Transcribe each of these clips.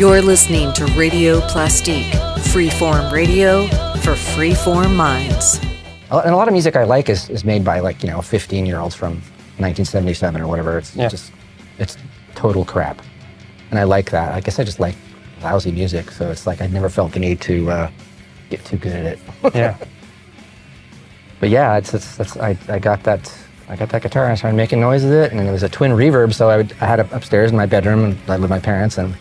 You're listening to Radio Plastique, freeform radio for freeform minds. And a lot of music I like is, is made by like, you know, 15 year olds from 1977 or whatever. It's Yeah. just, it's total crap. And I like that. I guess I just like lousy music. So it's like I never felt the need to uh, get too good at it. Yeah. But yeah, it's, it's, it's I, I got that I got that guitar and I started making noise with it, and it was a twin reverb. So I, would, I had it upstairs in my bedroom, and I lived with my parents, and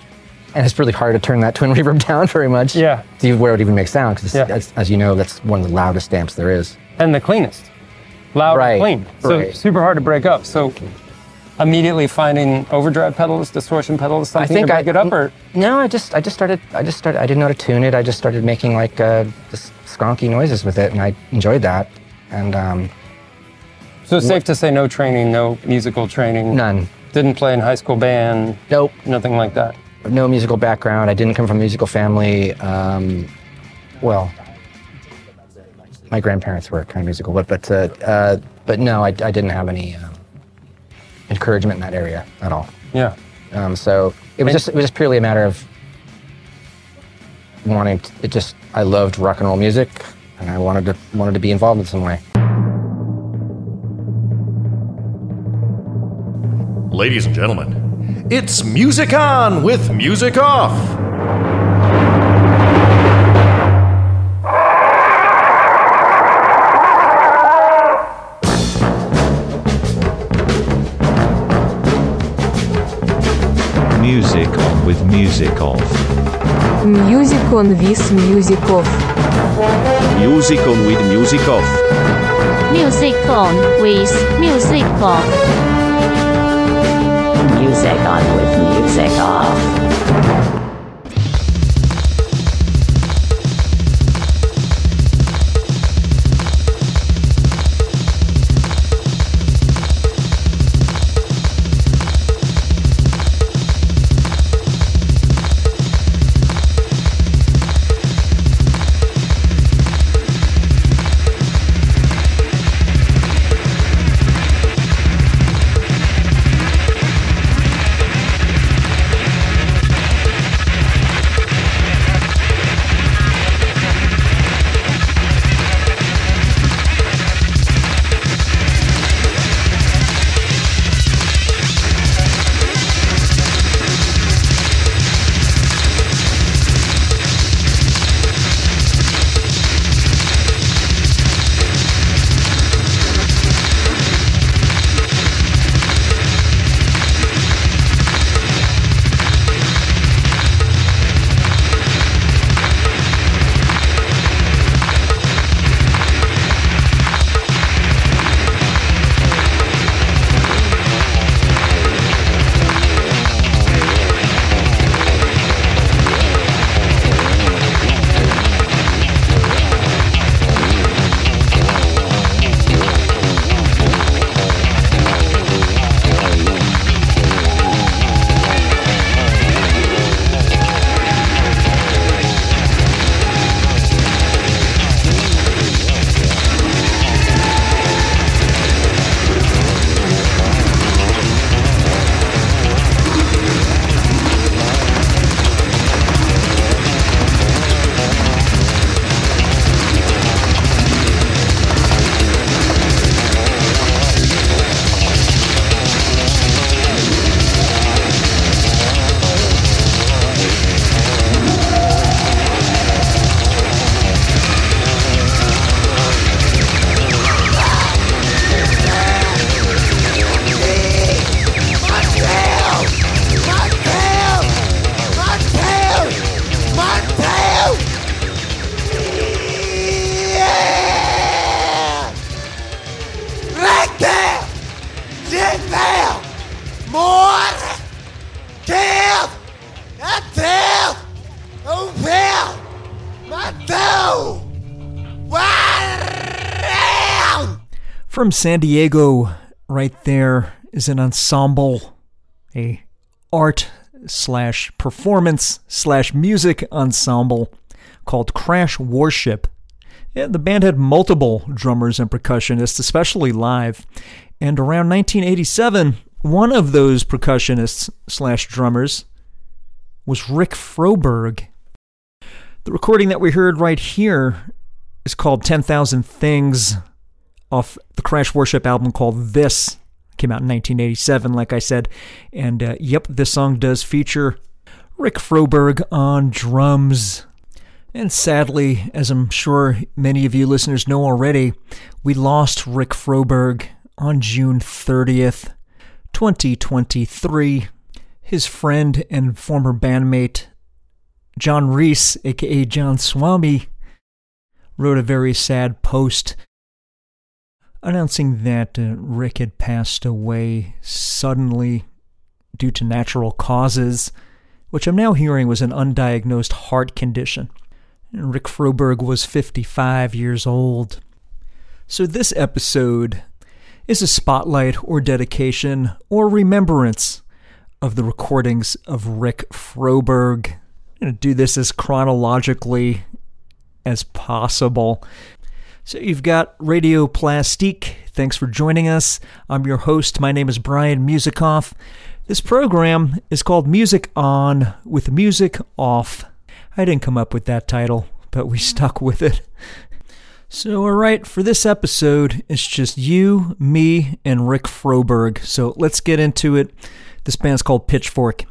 and it's really hard to turn that twin reverb down very much. Yeah. To where it even makes sound, because Yeah. as, as you know, that's one of the loudest amps there is. and the cleanest. Loud Right, and clean. So right. super hard to break up. So immediately finding overdrive pedals, distortion pedals, something think to break I- it up or No, I just I just started I just started I didn't know how to tune it. I just started making like uh, just skonky noises with it, and I enjoyed that. And um, so it's safe to say no training, no musical training. none, Didn't play in high school band, nope, nothing like that. No musical background. I didn't come from a musical family. Um, well, my grandparents were kind of musical, but but uh, uh, but no, I, I didn't have any um, encouragement in that area at all. Yeah. Um, so it was And- just it was just purely a matter of wanting. To, it just I loved rock and roll music, and I wanted to wanted to be involved in some way. Ladies and gentlemen, it's Music On with Music Off. Music on with music off. Music on with music off. Music on with music off. Music on with music off. Music on with music off. From San Diego, right there is an ensemble, a art slash performance slash music ensemble called Crash Worship. Yeah, the band had multiple drummers and percussionists, especially live. And around 1987, one of those percussionists slash drummers was Rick Froberg. The recording that we heard right here is called 10,000 Things off the Crash Worship album called This. Came out in 1987, like I said. And uh, yep, this song does feature Rick Froberg on drums. And sadly, as I'm sure many of you listeners know already, we lost Rick Froberg on June 30th, 2023. His friend and former bandmate, John Reis, aka John Swami, wrote a very sad post announcing that uh, Rick had passed away suddenly due to natural causes, which I'm now hearing was an undiagnosed heart condition. Rick Froberg was 55 years old. So, this episode is a spotlight or dedication or remembrance of the recordings of Rick Froberg. I'm going to do this as chronologically as possible. So you've got Radio Plastique. Thanks for joining us. I'm your host. My name is Brian Musikoff. This program is called Music On with Music Off. I didn't come up with that title, but we mm. stuck with it. So, all right, for this episode, it's just you, me, and Rick Froberg. So let's get into it. This band's called Pitchfork.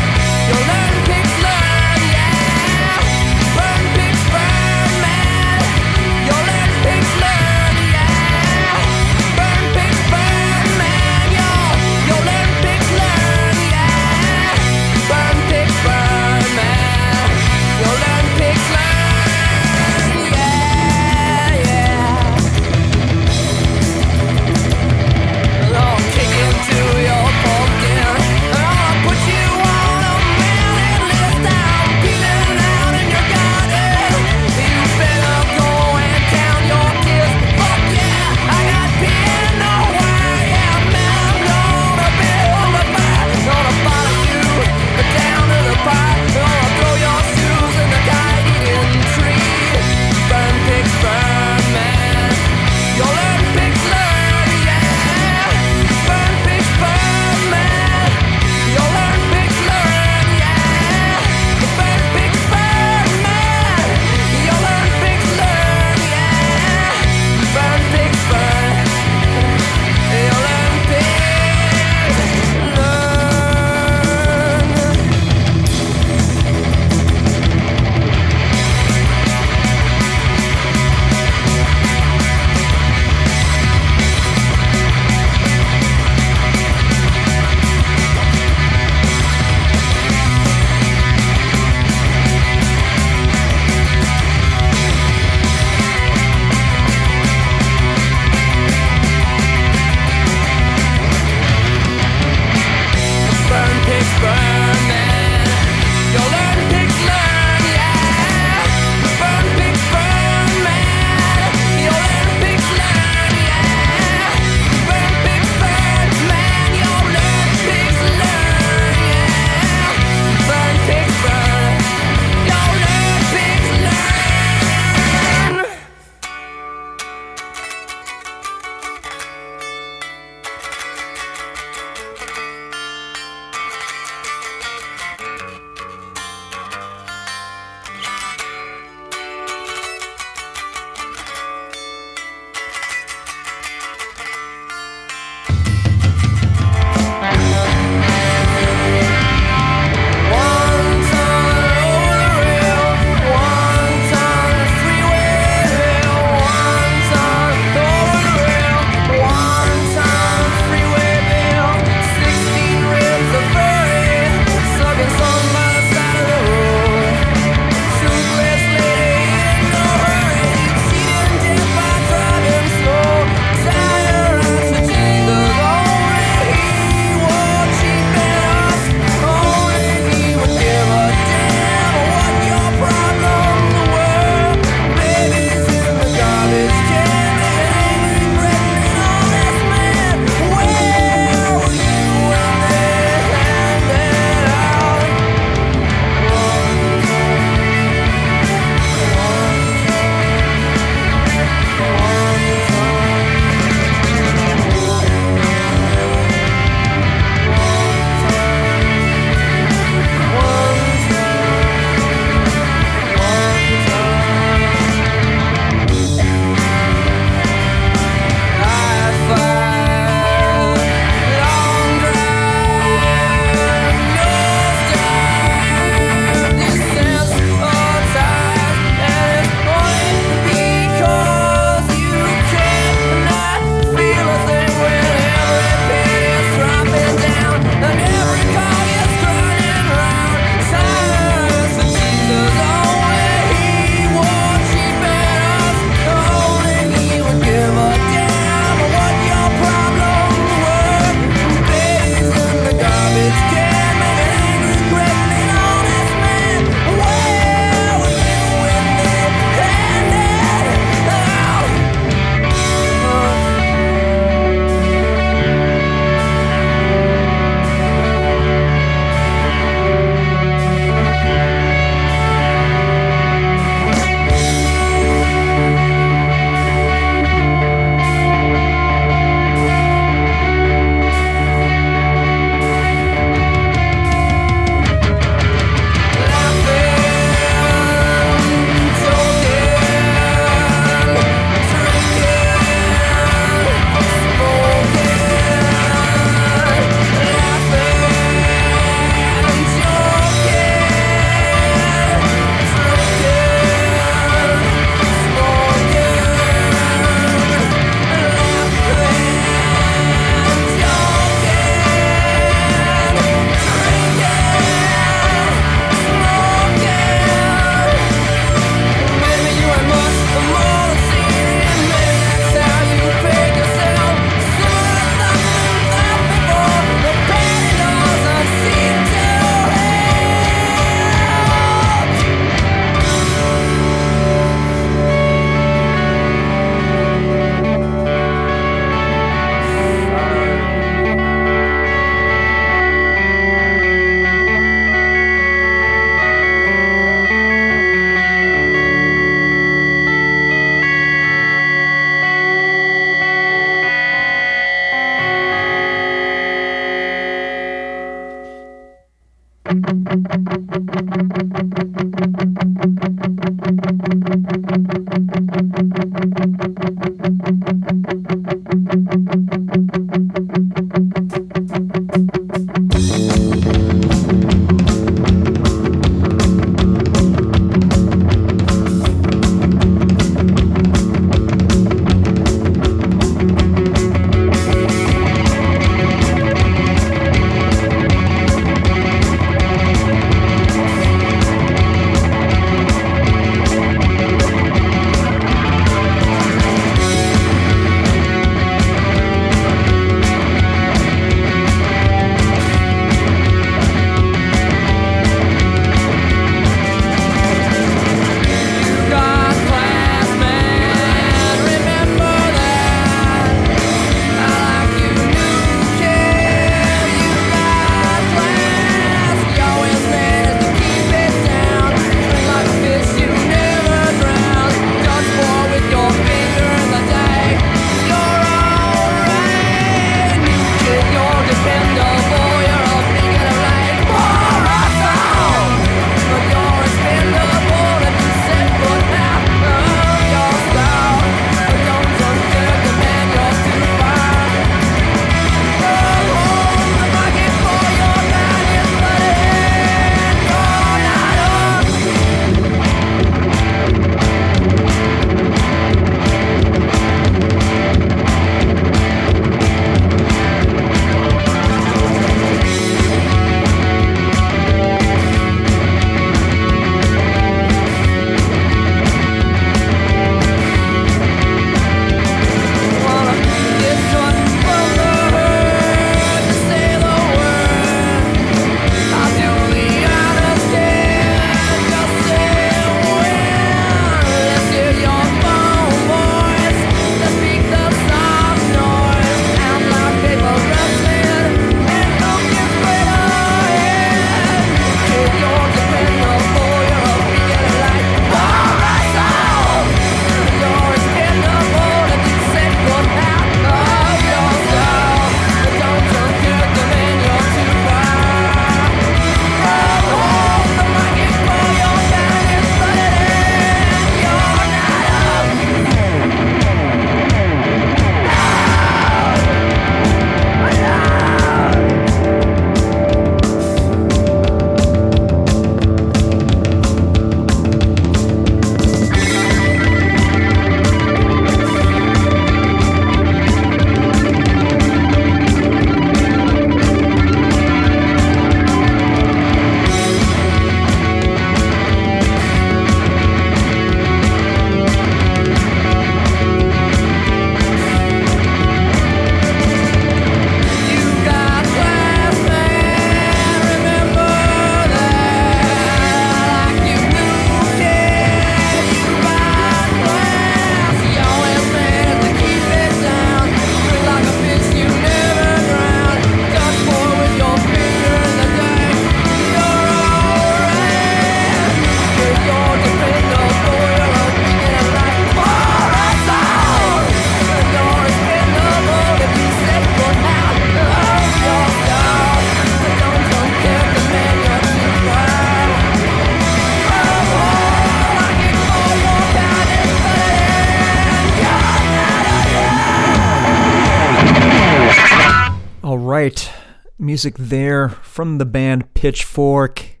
Music there from the band Pitchfork.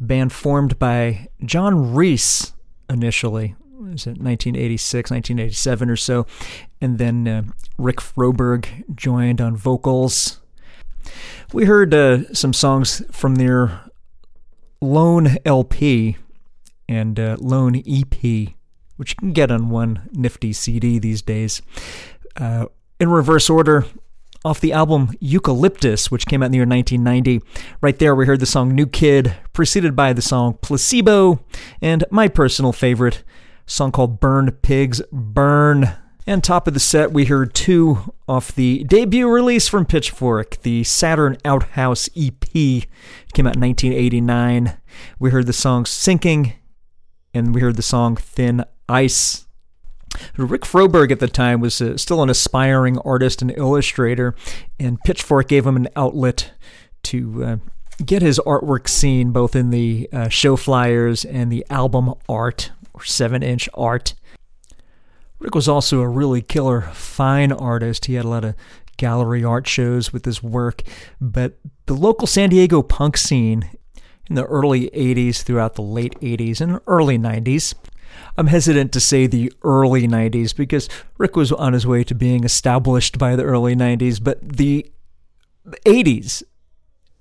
Band formed by John Reis initially. Was it 1986, 1987 or so? And then uh, Rick Froberg joined on vocals. We heard uh, some songs from their Lone LP and uh, Lone EP, which you can get on one nifty CD these days. Uh, in reverse order, off the album Eucalyptus, which came out in the year 1990. Right there, we heard the song New Kid, preceded by the song Placebo, and my personal favorite, song called Burn Pigs Burn. And top of the set, we heard two off the debut release from Pitchfork, the Saturn Outhouse EP. It came out in 1989. We heard the song Sinking, and we heard the song Thin Ice. Rick Froberg at the time was uh, still an aspiring artist and illustrator, and Pitchfork gave him an outlet to uh, get his artwork seen both in the uh, show flyers and the album art or seven inch art. Rick was also a really killer fine artist. He had a lot of gallery art shows with his work, but the local San Diego punk scene in the early 80s throughout the late 80s and early 90s I'm hesitant to say the early 90s because Rick was on his way to being established by the early 90s, but the 80s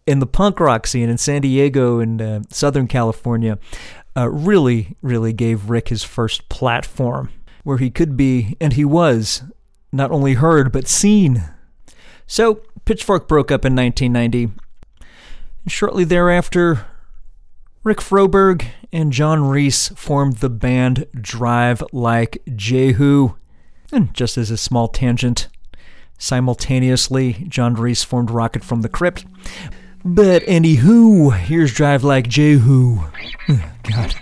in the punk rock scene in San Diego and uh, Southern California uh, really, really gave Rick his first platform where he could be, and he was, not only heard but seen. So, Pitchfork broke up in 1990. And shortly thereafter, Rick Froberg and John Reis formed the band Drive Like Jehu. And just as a small tangent, simultaneously, John Reis formed Rocket from the Crypt. But anywho, here's Drive Like Jehu. God.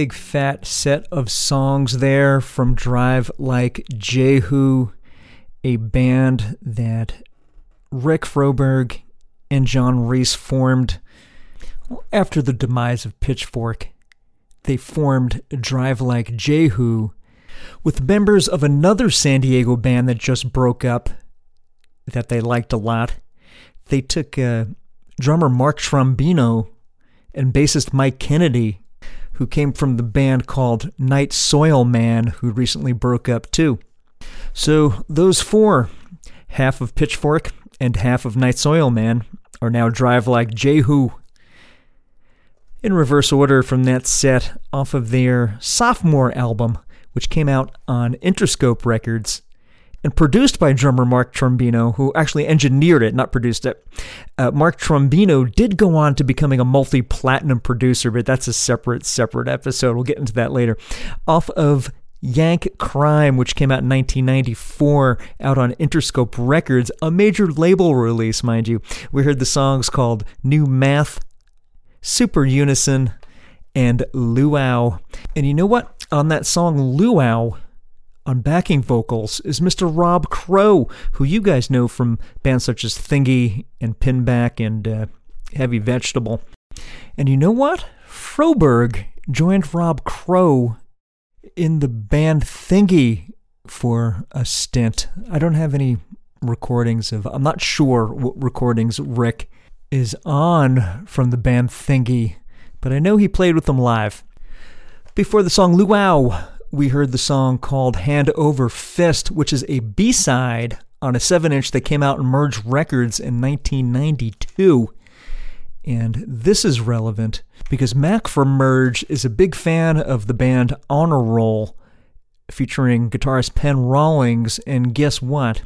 Big fat set of songs there from Drive Like Jehu, a band that Rick Froberg and John Reis formed after the demise of Pitchfork. They formed Drive Like Jehu with members of another San Diego band that just broke up that they liked a lot. They took uh, drummer Mark Trombino and bassist Mike Kennedy, who came from the band called Night Soil Man, who recently broke up too. So those four, half of Pitchfork and half of Night Soil Man, are now Drive Like Jehu. In reverse order from that set off of their sophomore album, which came out on Interscope Records and produced by drummer Mark Trombino, who actually engineered it, not produced it. Uh, Mark Trombino did go on to becoming a multi-platinum producer, but that's a separate, separate episode. We'll get into that later. Off of Yank Crime, which came out in 1994, out on Interscope Records, a major label release, mind you. We heard the songs called New Math, Super Unison, and Luau. And you know what? On that song Luau, on backing vocals is Mr. Rob Crow, who you guys know from bands such as Thingy and Pinback and uh, Heavy Vegetable. And you know what? Froberg joined Rob Crow in the band Thingy for a stint. I don't have any recordings of, I'm not sure what recordings Rick is on from the band Thingy, but I know he played with them live. Before the song Luau, we heard the song called Hand Over Fist, which is a B side on a 7 inch that came out in Merge Records in 1992. And this is relevant because Mac from Merge is a big fan of the band Honor Roll, featuring guitarist Pen Rollings. And guess what?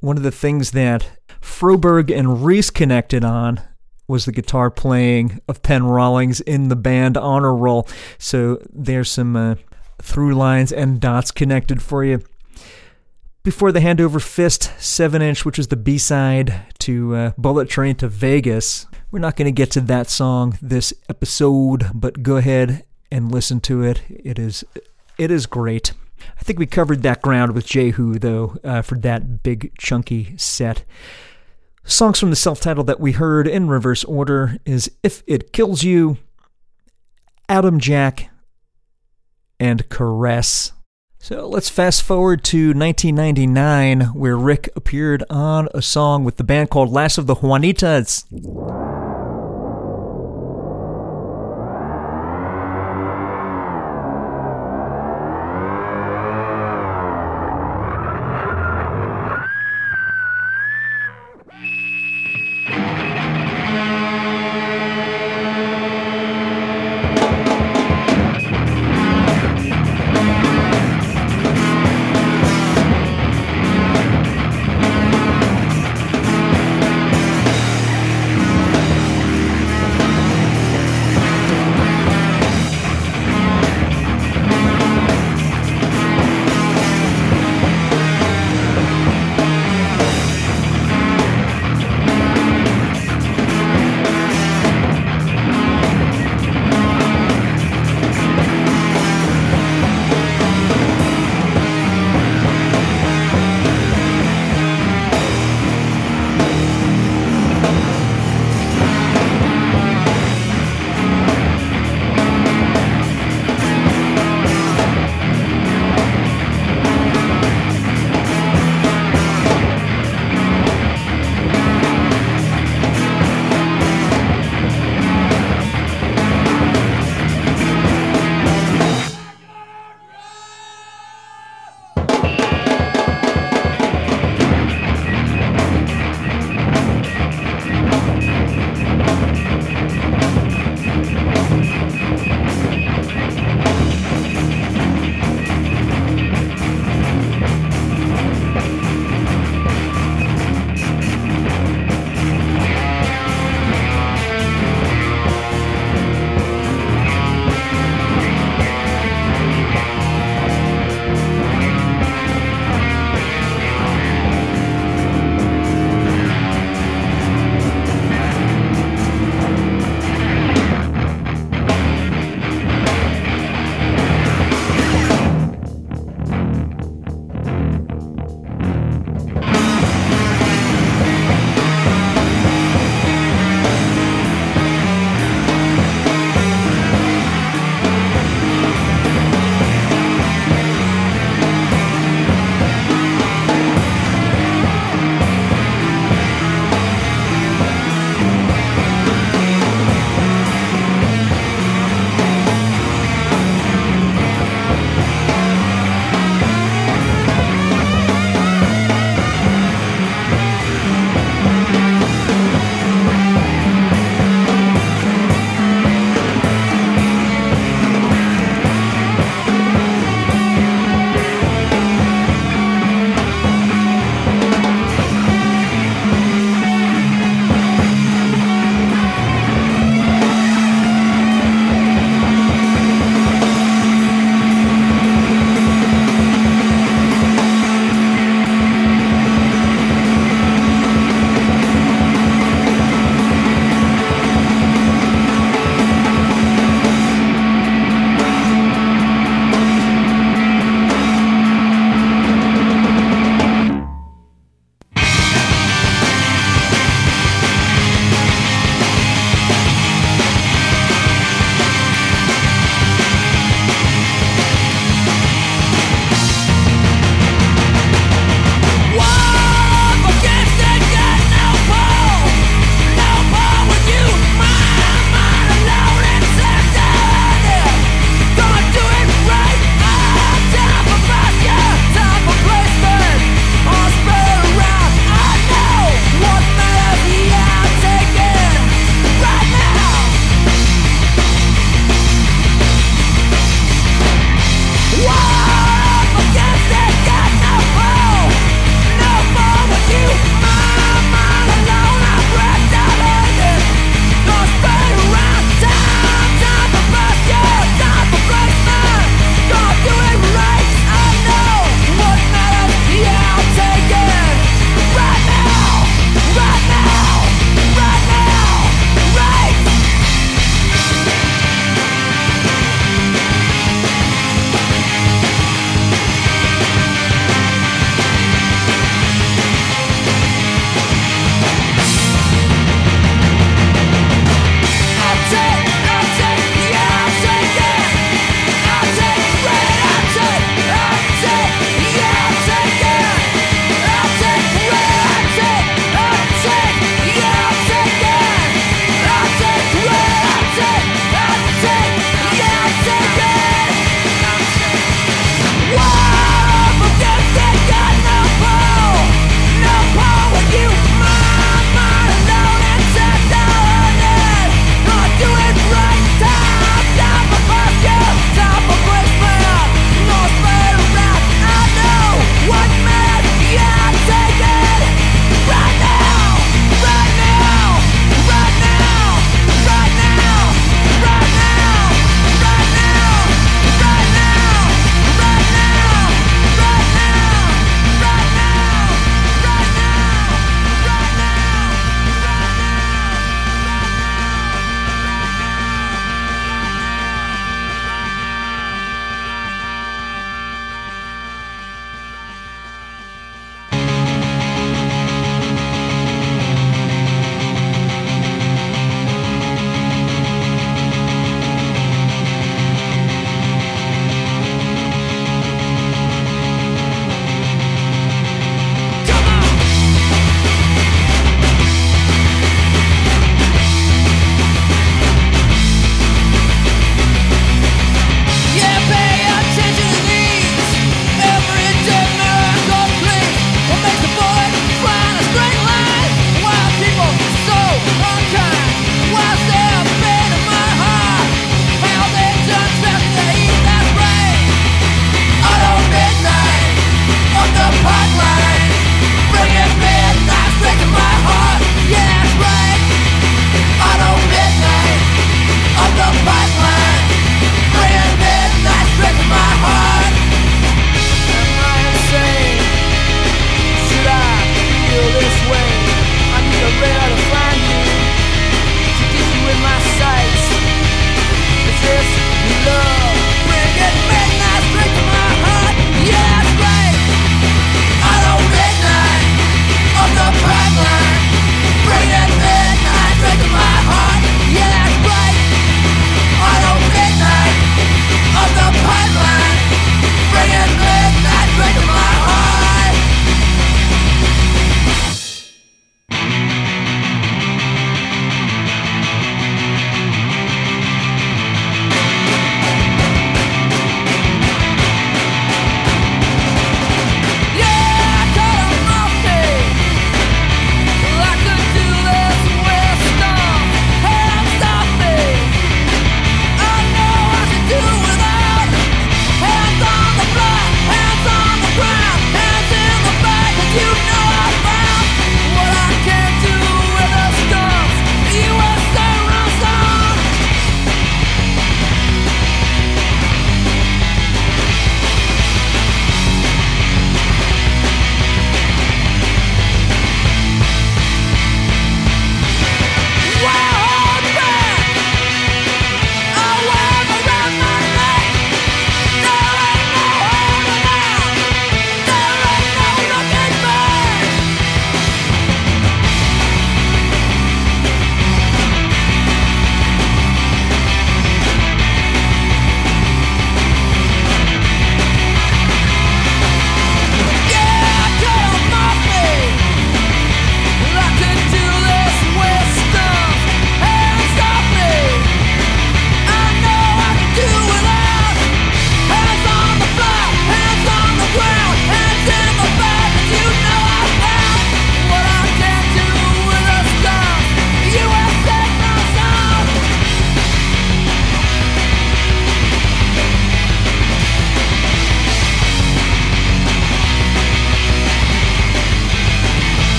One of the things that Froberg and Reis connected on was the guitar playing of Pen Rollings in the band Honor Roll. So there's some uh, through lines and dots connected for you. Before the Hand Over Fist 7 inch, which is the B side to uh, Bullet Train to Vegas. We're not going to get to that song this episode, but go ahead and listen to it. It is it is great. I think we covered that ground with Jehu, though, uh, for that big chunky set. Songs from the self titled that we heard in reverse order is If It Kills You, Atom Jack, and Caress. So let's fast forward to 1999, where Rick appeared on a song with the band called Last of the Juanitas.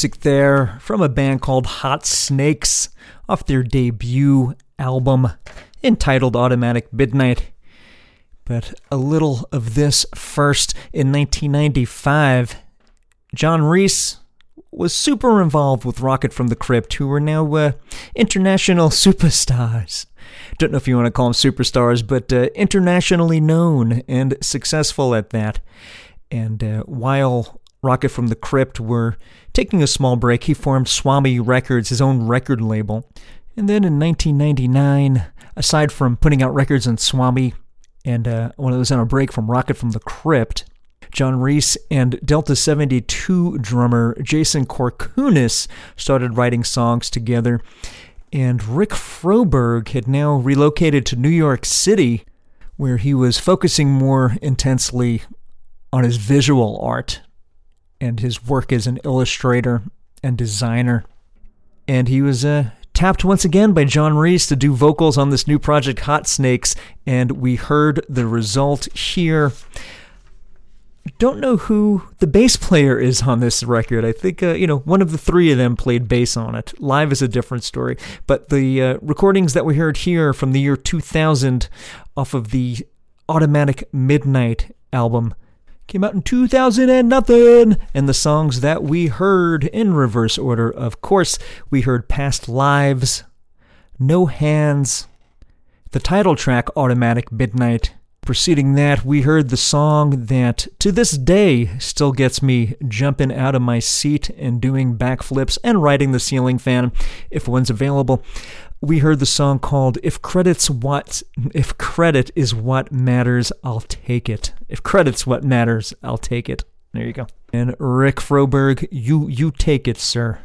Music there from a band called Hot Snakes off their debut album entitled Automatic Midnight. But a little of this first. In 1995, John Reis was super involved with Rocket from the Crypt, who are now uh, international superstars. Don't know if you want to call them superstars, but uh, internationally known and successful at that. And uh, while Rocket from the Crypt were taking a small break, he formed Swami Records, his own record label. And then in 1999, aside from putting out records on Swami, and uh, when it was on a break from Rocket from the Crypt, John Reis and Delta 72 drummer Jason Kourkounis started writing songs together. And Rick Froberg had now relocated to New York City, where he was focusing more intensely on his visual art and his work as an illustrator and designer. And he was uh, tapped once again by John Reis to do vocals on this new project, Hot Snakes, and we heard the result here don't know who the bass player is on this record. I think, uh, you know, one of the three of them played bass on it. Live is a different story. But the uh, recordings that we heard here from the year 2000 off of the Automatic Midnight album came out in 2000 and nothing. And the songs that we heard in reverse order, of course, we heard Past Lives, No Hands, the title track Automatic Midnight, Preceding that, we heard the song that to this day still gets me jumping out of my seat and doing backflips and riding the ceiling fan if one's available. We heard the song called If Credit's What If Credit is What Matters, I'll Take It. If credit's what matters, I'll take it. There you go. And Rick Froberg, you you take it, sir.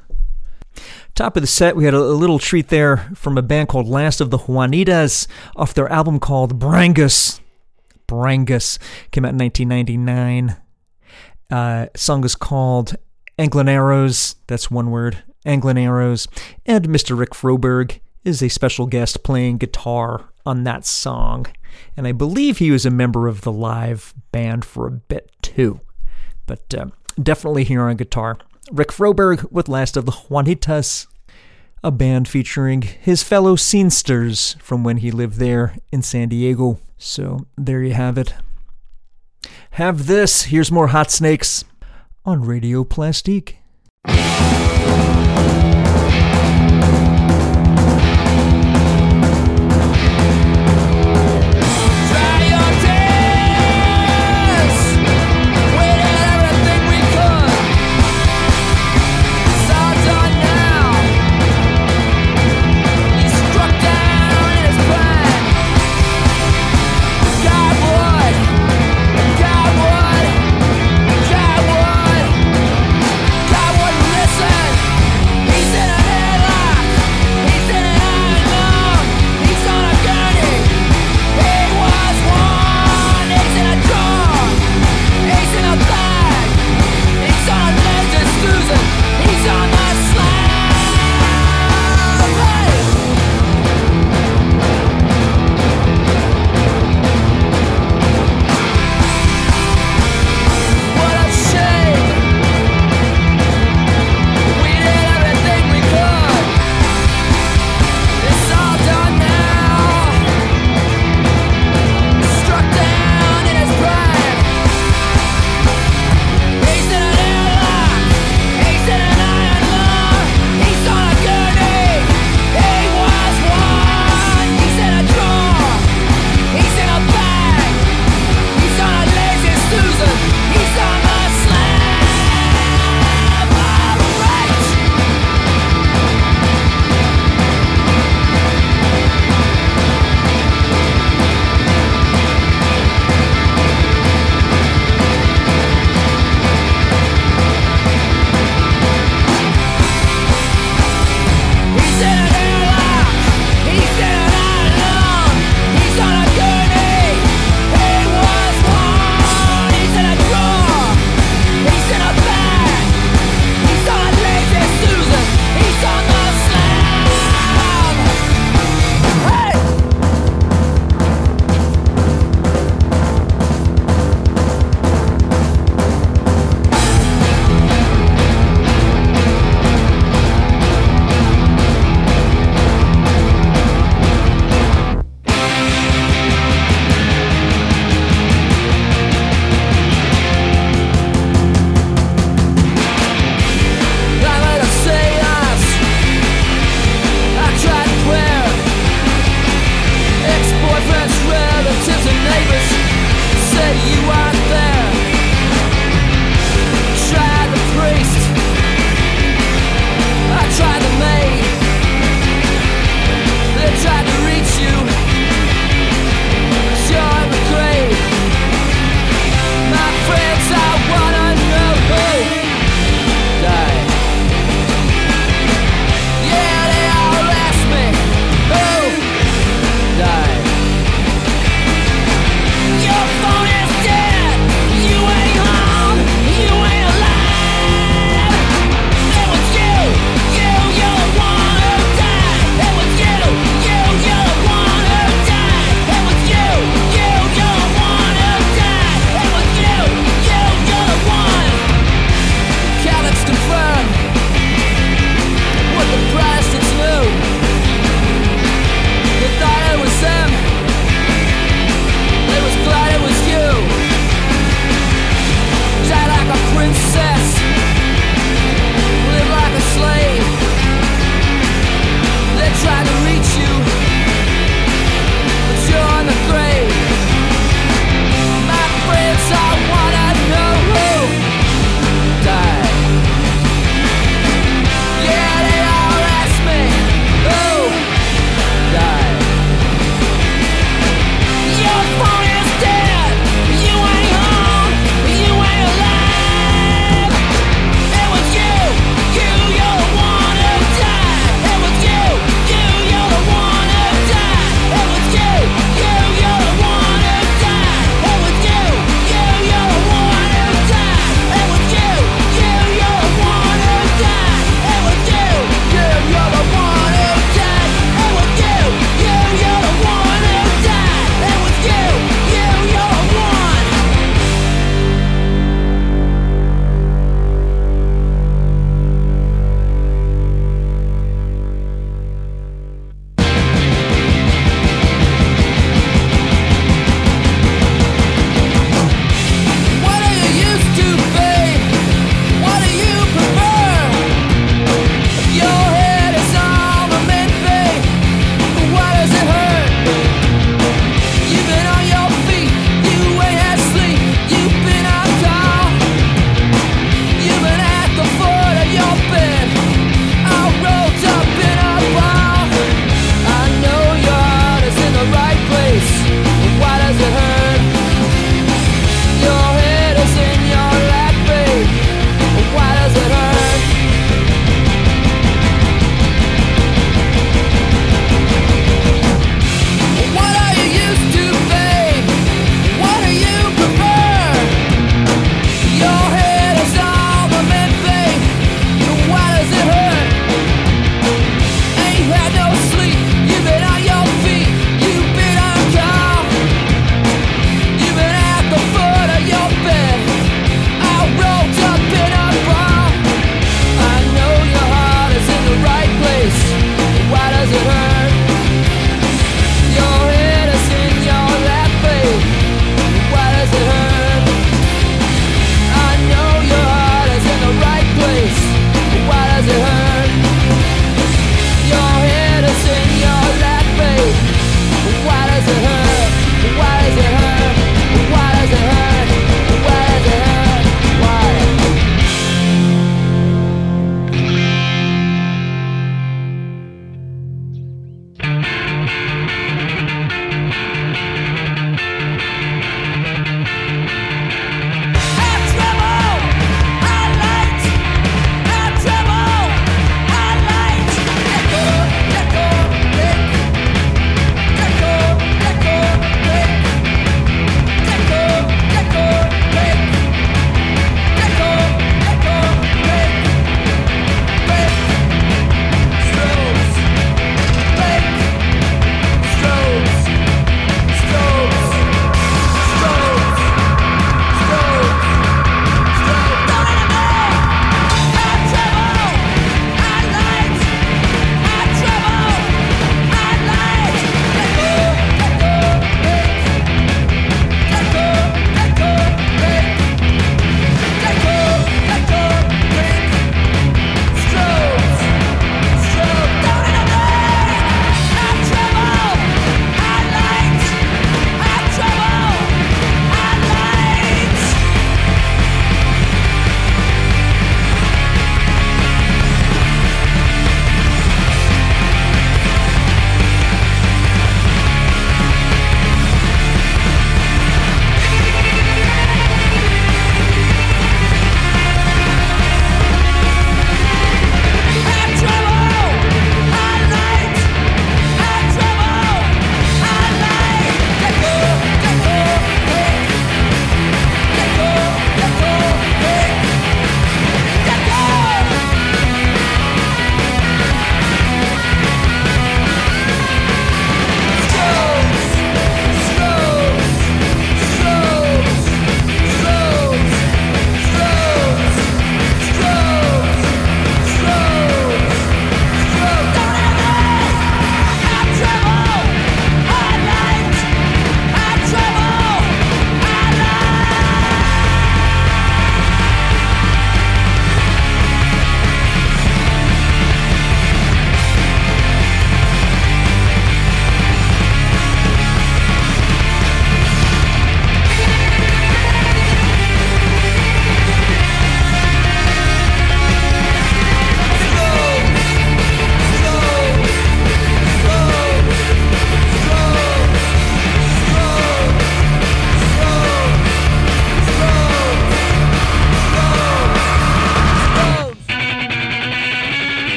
Top of the set, we had a, little treat there from a band called Last of the Juanitas off their album called Brangus. Brangus. Came out in 1999. Uh, song is called Anglanarows. That's one word. Anglanarows. And Mr. Rick Froberg is a special guest playing guitar on that song. And I believe he was a member of the live band for a bit too. But uh, definitely here on guitar. Rick Froberg with Last of the Juanitas, a band featuring his fellow scenesters from when he lived there in San Diego. So there you have it. Have this. Here's more Hot Snakes on Radio Plastique.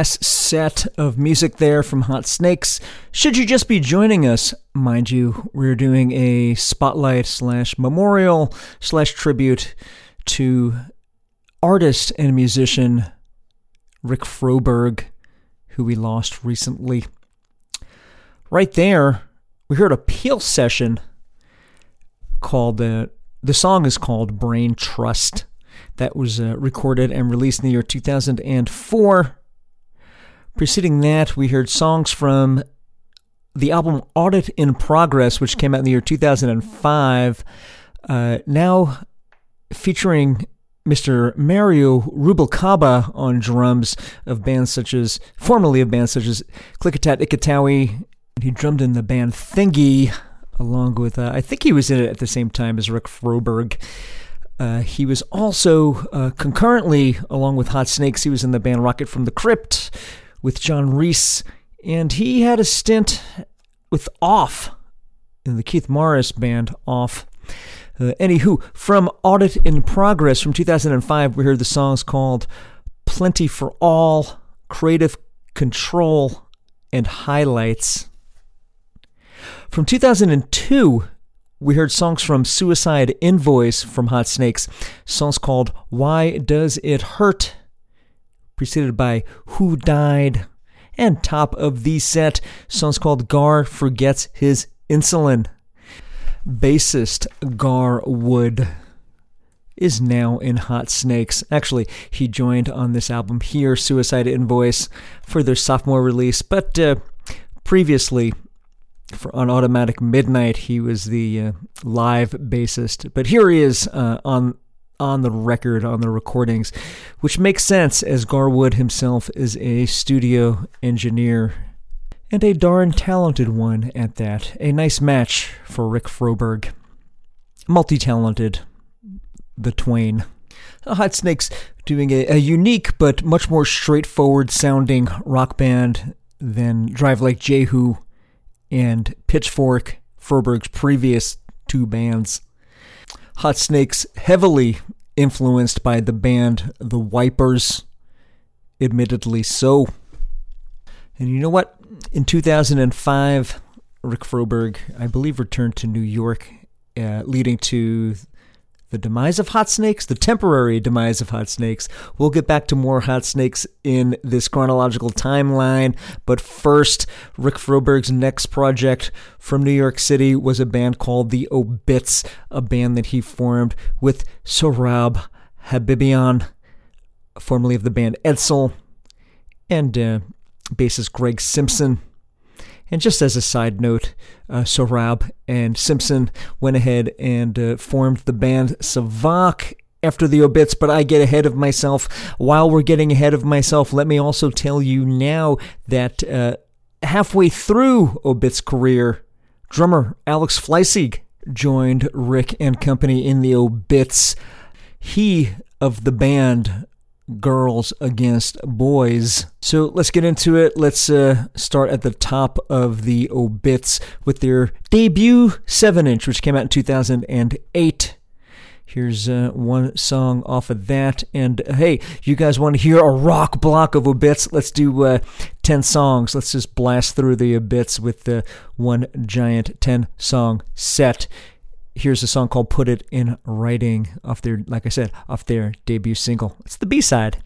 Ass set of music there from Hot Snakes. Should you just be joining us, mind you, we're doing a spotlight slash memorial slash tribute to artist and musician Rick Froberg, who we lost recently. Right there, we heard a Peel session called uh, the song is called Brain Trust. That was uh, recorded and released in the year 2004. Preceding that, we heard songs from the album Audit in Progress, which came out in the year 2005. Uh, now featuring Mr. Mario Rubalcaba on drums of bands such as, formerly of bands such as Clikatat Ikatowi. He drummed in the band Thingy, along with, uh, I think he was in it at the same time as Rick Froberg. Uh, he was also uh, concurrently, along with Hot Snakes, he was in the band Rocket from the Crypt with John Reis, and he had a stint with Off in the Keith Morris band Off. Uh, anywho, from Audit in Progress from 2005, we heard the songs called Plenty for All, Kreative Kontrol, and Hi-Lites. From 2002, we heard songs from Suicide Invoice from Hot Snakes, songs called Why Does It Hurt, preceded by Who Died, and top of the set, songs called Gar Forgets His Insulin. Bassist Gar Wood is now in Hot Snakes. Actually, he joined on this album here, Suicide Invoice, for their sophomore release, but uh, previously for, on Automatic Midnight, he was the uh, live bassist, but here he is uh, on on the record on the recordings, which makes sense as Gar Wood himself is a studio engineer and a darn talented one at that. A nice match for Rick Froberg, multi-talented, the Twain. Hot Snakes doing a, a unique but much more straightforward sounding rock band than Drive Like Jehu and Pitchfork, Froberg's previous two bands. Hot Snakes heavily influenced by the band The Wipers, admittedly so. And you know what? In 2005, Rick Froberg, I believe, returned to New York, uh, leading to the demise of Hot Snakes, the temporary demise of Hot Snakes. We'll get back to more Hot Snakes in this chronological timeline, but first, Rick Froberg's next project from New York City was a band called the Obits, a band that he formed with Sohrab Habibian, formerly of the band Edsel, and uh, bassist Greg Simpson. And just as a side note, uh, Sohrab and Simpson went ahead and uh, formed the band Savak after the obits, but I get ahead of myself. While we're getting ahead of myself, let me also tell you now that uh, halfway through Obits' career, drummer Alex Fleisig joined Rick and company in the Obits. He of the band girls against boys. So let's get into it. Let's uh, start at the top of the Obits with their debut 7 inch, which came out in 2008. Here's uh, one song off of that. And uh, hey, you guys want to hear a rock block of obits? Let's do uh, 10 songs. Let's just blast through the obits with the one giant 10 song set here's a song called Put It in Writing off their, like I said, off their debut single. It's the B side.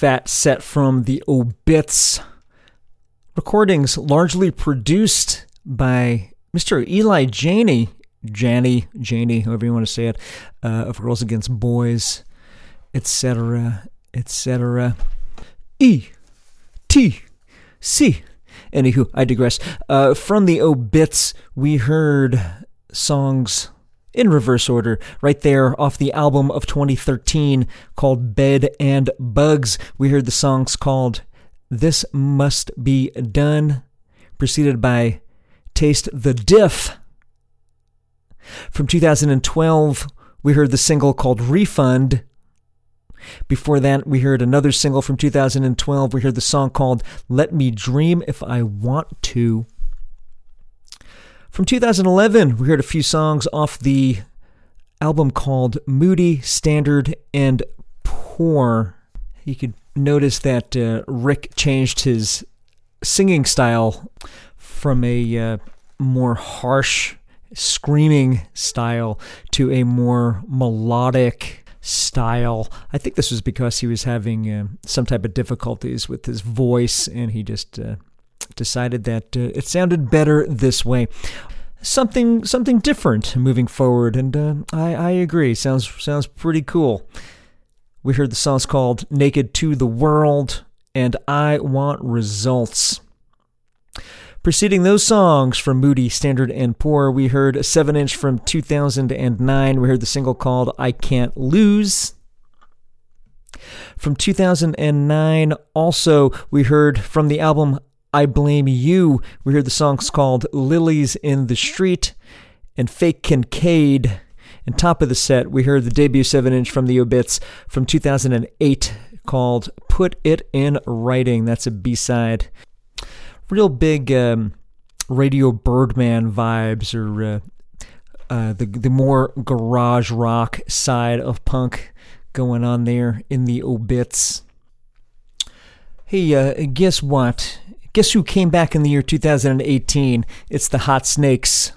Fat set from the Obits. Recordings largely produced by Mr. Eli Janney, Janey, Janey, however you want to say it, uh, of Girls Against Boys, etc., etc. E T C. Anywho, I digress. Uh, from the Obits, we heard songs in reverse order, right there off the album of 2013 called Bed and Bugs. We heard the songs called This Must Be Done, preceded by Taste the Diff. From 2012, we heard the single called Refund. Before that, we heard another single from 2012. We heard the song called Let Me Dream If I Want to. From 2011, we heard a few songs off the album called Moody, Standard, and Poor. You could notice that uh, Rick changed his singing style from a uh, more harsh, screaming style to a more melodic style. I think this was because he was having uh, some type of difficulties with his voice and he just uh, decided that uh, it sounded better this way. Something something different moving forward, and uh, I, I agree. Sounds sounds pretty cool. We heard the songs called "Naked to the World" and "I Want Results." Preceding those songs from Moody, Standard, and Poor, we heard a 7 inch from 2009. We heard the single called I Can't Lose. From 2009, also, we heard from the album I Blame You. We hear the songs called Lilies in the Street and Fake Kinkade. And top of the set, we heard the debut 7 inch from the Obits from 2008 called Put It in Writing. That's a B side. Real big um, Radio Birdman vibes, or uh, uh, the, the more garage rock side of punk going on there in the Obits. Hey, uh, guess what? Guess who came back in the year 2018? It's the Hot Snakes.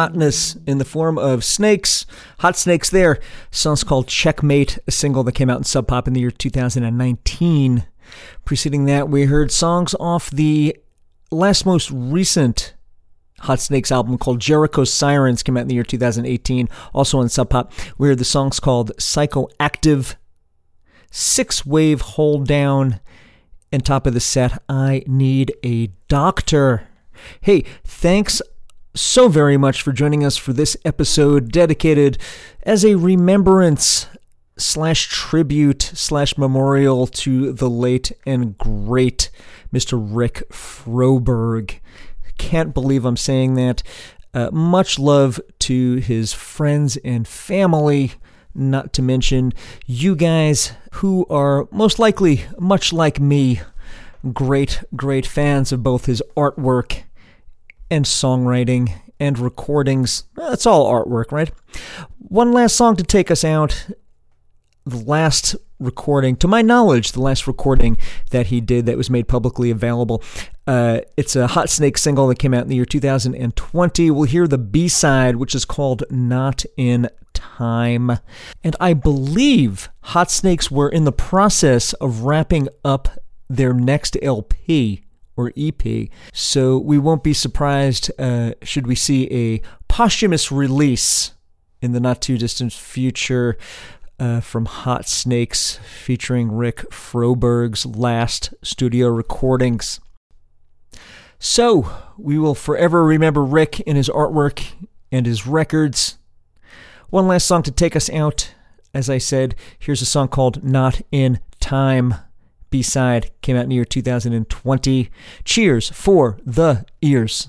Hotness in the form of Snakes, Hot Snakes there. Song's called Checkmate, a single that came out in Sub Pop in the year 2019. Preceding that, we heard songs off the last most recent Hot Snakes album called Jericho Sirens, came out in the year 2018, also on Sub Pop. We heard the songs called Psychoactive, Six Wave Hold Down, and top of the set, I Need a Doctor. Hey, thanks so very much for joining us for this episode dedicated as a remembrance slash tribute slash memorial to the late and great Mr. Rick Froberg. Can't believe I'm saying that. Uh, much love to his friends and family, not to mention you guys who are most likely, much like me, great, great fans of both his artwork and songwriting and recordings. That's all artwork, right? One last song to take us out. The last recording, to my knowledge, the last recording that he did that was made publicly available. Uh, it's a Hot Snake single that came out in the year 2020. We'll hear the B side, which is called Not in Time. And I believe Hot Snakes were in the process of wrapping up their next LP or EP. So we won't be surprised uh, should we see a posthumous release in the not too distant future uh, from Hot Snakes featuring Rick Froberg's last studio recordings. So we will forever remember Rick and his artwork and his records. One last song to take us out. As I said, here's a song called Not in Time. B side came out in the year 2020. Cheers for the ears.